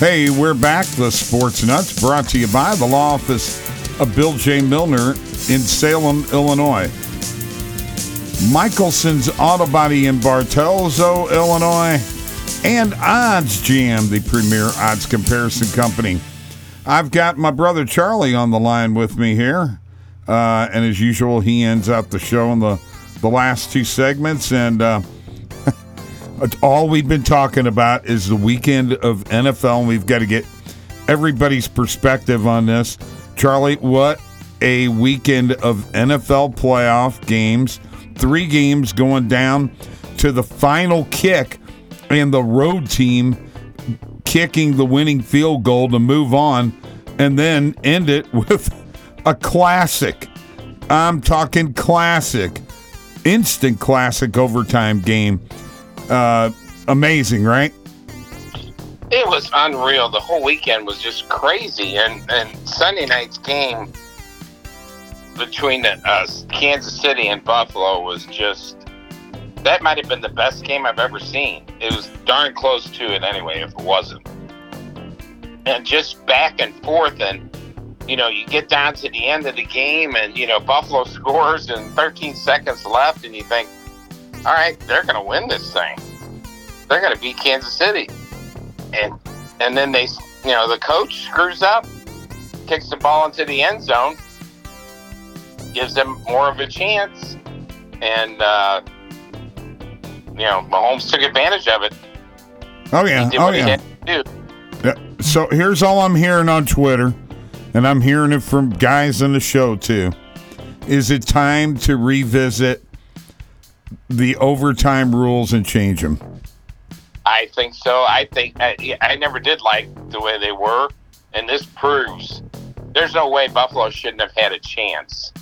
Hey, we're back. The Sports Nutz brought to you by the law office of Bill J. Milner in Salem, Illinois. Michelson's Auto Body in Bartelso, Illinois. And OddsJam, the premier odds comparison company. I've got my brother Charlie on the line with me here. Uh, and as usual, he ends out the show in the, the last two segments. And uh, all we've been talking about is the weekend of NFL, and we've got to get everybody's perspective on this. Charlie, what a weekend of NFL playoff games. Three games going down to the final kick, and the road team kicking the winning field goal to move on, and then end it with a classic. I'm talking classic, instant classic overtime game uh, amazing, right? It was unreal. The whole weekend was just crazy, and and Sunday night's game between the, uh, Kansas City and Buffalo was just that might have been the best game I've ever seen. It was darn close to it anyway, if it wasn't. And just back and forth, and you know, you get down to the end of the game, and you know, Buffalo scores, and 13 seconds left, and you think, all right, they're going to win this thing. They're going to beat Kansas City, and and then they, you know, the coach screws up, kicks the ball into the end zone, gives them more of a chance, and uh, you know, Mahomes took advantage of it. Oh yeah, oh yeah. yeah. So here's all I'm hearing on Twitter, and I'm hearing it from guys on the show too. Is it time to revisit the overtime rules and change them? I think so. I think I, I never did like the way they were, and this proves there's no way Buffalo shouldn't have had a chance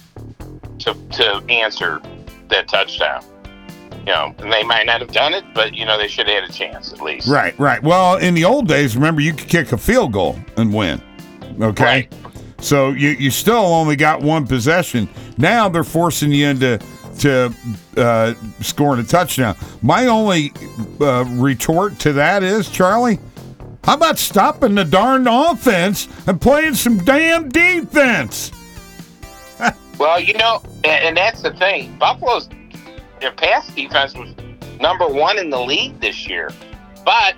to to answer that touchdown. You know, and they might not have done it, but you know they should have had a chance at least. Right, right. Well, in the old days, remember you could kick a field goal and win. Okay. Right. So you you still only got one possession. Now they're forcing you into to uh, scoring a touchdown. My only uh, retort to that is, Charlie, how about stopping the darn offense and playing some damn defense? well, you know, and, that's the thing. Buffalo's their pass defense was number one in the league this year, but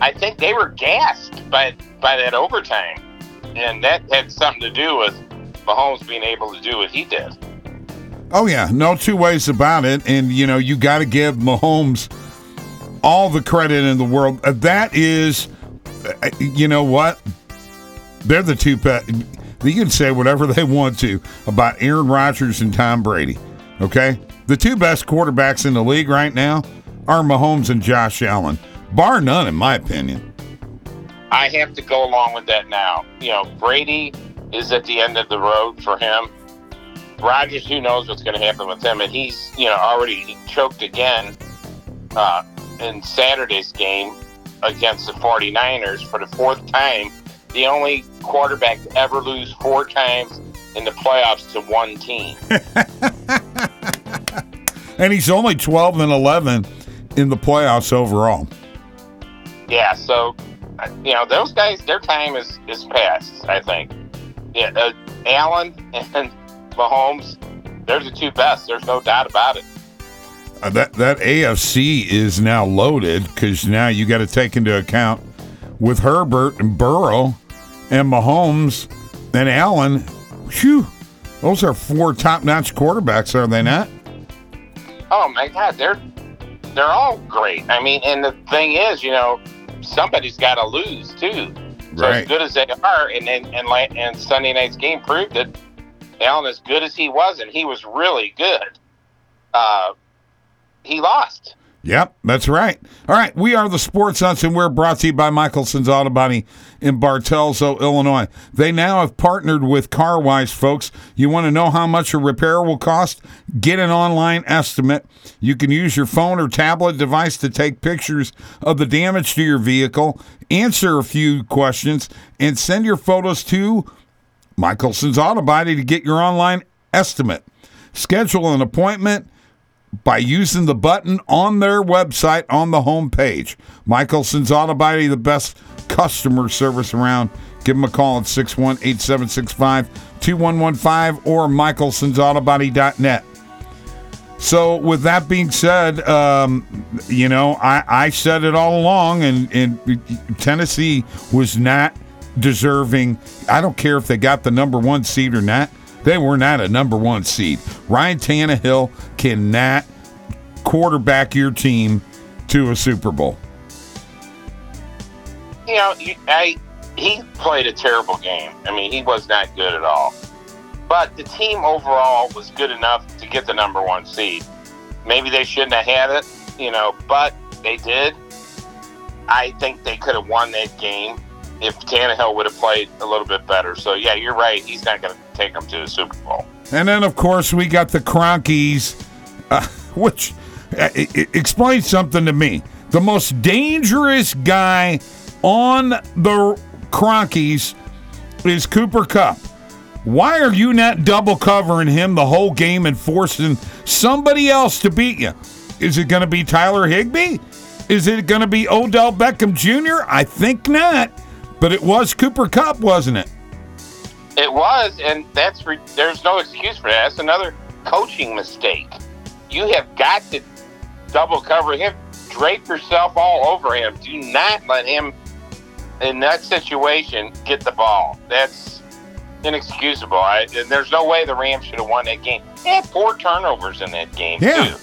I think they were gassed by by that overtime, and that had something to do with Mahomes being able to do what he did. Oh yeah, no two ways about it. And you know, you got to give Mahomes all the credit in the world. Uh, that is, uh, you know what? They're the two. Pet. You can say whatever they want to about Aaron Rodgers and Tom Brady. Okay, the two best quarterbacks in the league right now are Mahomes and Josh Allen, bar none, in my opinion. I have to go along with that now. You know, Brady is at the end of the road for him. Rodgers, who knows what's going to happen with him? And he's, you know, already choked again uh, in Saturday's game against the 49ers for the fourth time. The only quarterback to ever lose four times in the playoffs to one team. and he's only 12 and 11 in the playoffs overall. Yeah, so, uh, you know, those guys, their time is, is past, I think. Yeah, uh, Allen and Mahomes, they're the two best. There's no doubt about it. Uh, that that AFC is now loaded because now you got to take into account with Herbert and Burrow and Mahomes and Allen. Whew, those are four top-notch quarterbacks, are they not? Oh my God, they're they're all great. I mean, and the thing is, you know, somebody's got to lose too. So right. as good as they are, and and and, and Sunday night's game proved it Allen, as good as he was, and he was really good, uh, he lost. Yep, that's right. All right, we are the Sports Nutz, and we're brought to you by Michelson's Auto Body in Bartelso, Illinois. They now have partnered with CarWise, folks. You want to know how much a repair will cost? Get an online estimate. You can use your phone or tablet device to take pictures of the damage to your vehicle, answer a few questions, and send your photos to Michelson's Auto Body to get your online estimate. Schedule an appointment by using the button on their website on the home page. Michelson's Auto Body, the best customer service around. Give them a call at 618 765 2115 or michelsonsautobody.net. So, with that being said, um, you know, I, I said it all along, and, and Tennessee was not deserving. I don't care if they got the number one seed or not. They were not a number one seed. Ryan Tannehill cannot quarterback your team to a Super Bowl. You know, I he played a terrible game. I mean, he was not good at all. But the team overall was good enough to get the number one seed. Maybe they shouldn't have had it, you know, but they did. I think they could have won that game if Tannehill would have played a little bit better. So yeah, you're right. He's not going to take them to the Super Bowl. And then, of course, we got the Cronkies, uh, which uh, i- something to me. The most dangerous guy on the Cronkies is Cooper Kupp. Why are you not double covering him the whole game and forcing somebody else to beat you? Is it going to be Tyler Higbee? Is it going to be Odell Beckham Jr.? I think not. But it was Cooper Kupp, wasn't it? It was, and that's re- there's no excuse for that. That's another coaching mistake. You have got to double cover him, drape yourself all over him. Do not let him in that situation get the ball. That's inexcusable. I, and there's no way the Rams should have won that game. They had four turnovers in that game Yeah. too.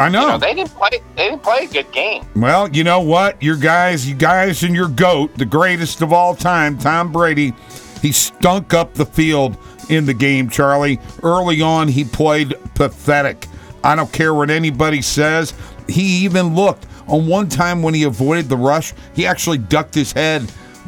I know. You know, they didn't play. They didn't play a good game. Well, you know what? Your guys, you guys, and your goat, the greatest of all time, Tom Brady, he stunk up the field in the game, Charlie. Early on, he played pathetic. I don't care what anybody says. He even looked on one time when he avoided the rush, he actually ducked his head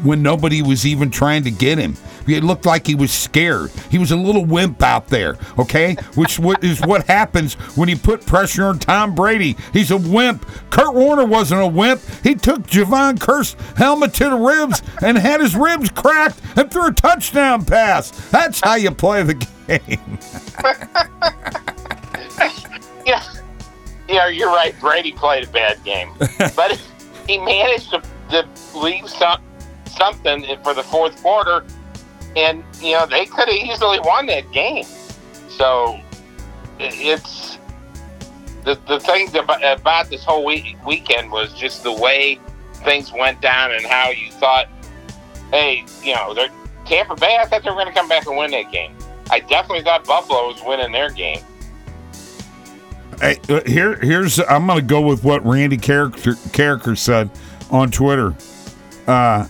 when nobody was even trying to get him. It looked like he was scared. He was a little wimp out there, okay? Which is what happens when you put pressure on Tom Brady. He's a wimp. Kurt Warner wasn't a wimp. He took Jevon Kearse helmet to the ribs and had his ribs cracked and threw a touchdown pass. That's how you play the game. Yeah, yeah, you're right. Brady played a bad game, but he managed to, to leave some, something for the fourth quarter, and you know they could have easily won that game. So it's the the thing about, this whole week, weekend was just the way things went down and how you thought, hey, you know, they're Tampa Bay. I thought they were going to come back and win that game. I definitely thought Buffalo was winning their game. Hey, uh, here, here's I'm going to go with what Randy Karraker Karraker said on Twitter. Uh,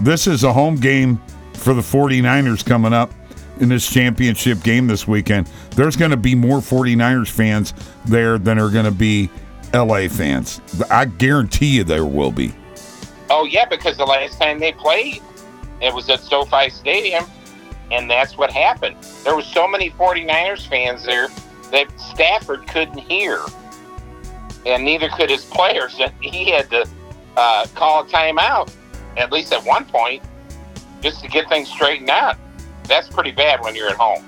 this is a home game for the 49ers coming up in this championship game this weekend. There's going to be more 49ers fans there than are going to be LA fans. I guarantee you there will be. Oh yeah, because the last time they played, it was at SoFi Stadium, and that's what happened. There was so many 49ers fans there that Stafford couldn't hear, and neither could his players. He had to uh, call a timeout, at least at one point, just to get things straightened out. That's pretty bad when you're at home.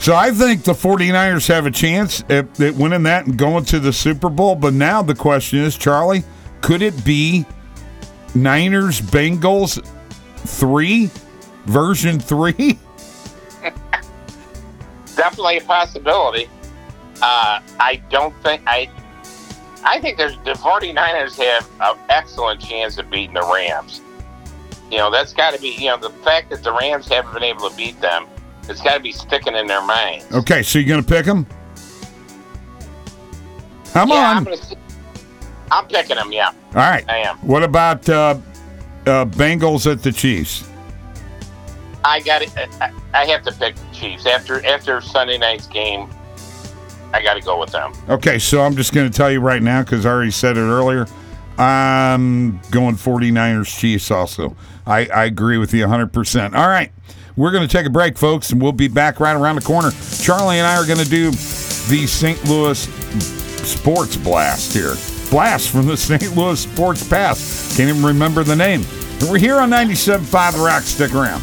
So I think the 49ers have a chance at, at winning that and going to the Super Bowl. But now the question is, Charlie, could it be Niners Bengals 3 version 3? definitely a possibility. Uh, I don't think I. I think there's the 49ers have an excellent chance of beating the Rams. You know, that's got to be, you know, the fact that the Rams haven't been able to beat them, it's got to be sticking in their mind. Okay, so you're going to pick them? Come yeah, on. I'm, gonna, I'm picking them, yeah, All right. I am. What about uh, uh, Bengals at the Chiefs? I got it. I, I have to pick the Chiefs. After after Sunday night's game, I got to go with them. Okay, so I'm just going to tell you right now because I already said it earlier. I'm going 49ers Chiefs also. I, I agree with you 100%. All right, we're going to take a break, folks, and we'll be back right around the corner. Charlie and I are going to do the St. Louis Sports Blast here. Blast from the St. Louis Sports Pass. Can't even remember the name. And we're here on 97.5 The Rock. Stick around.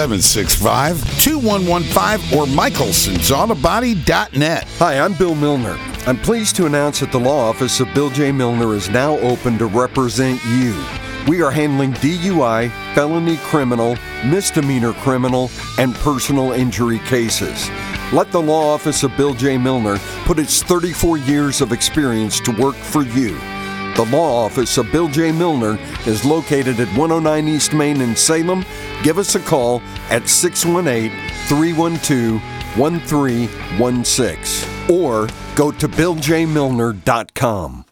765 2115 or michelsonsautobody.net. Hi, I'm Bill Milner. I'm pleased to announce that the law office of Bill J. Milner is now open to represent you. We are handling DUI, felony criminal, misdemeanor criminal, and personal injury cases. Let the law office of Bill J. Milner put its 34 years of experience to work for you. The law office of Bill J. Milner is located at 109 East Main in Salem. Give us a call at 618 312 1316 or go to BillJMilner.com.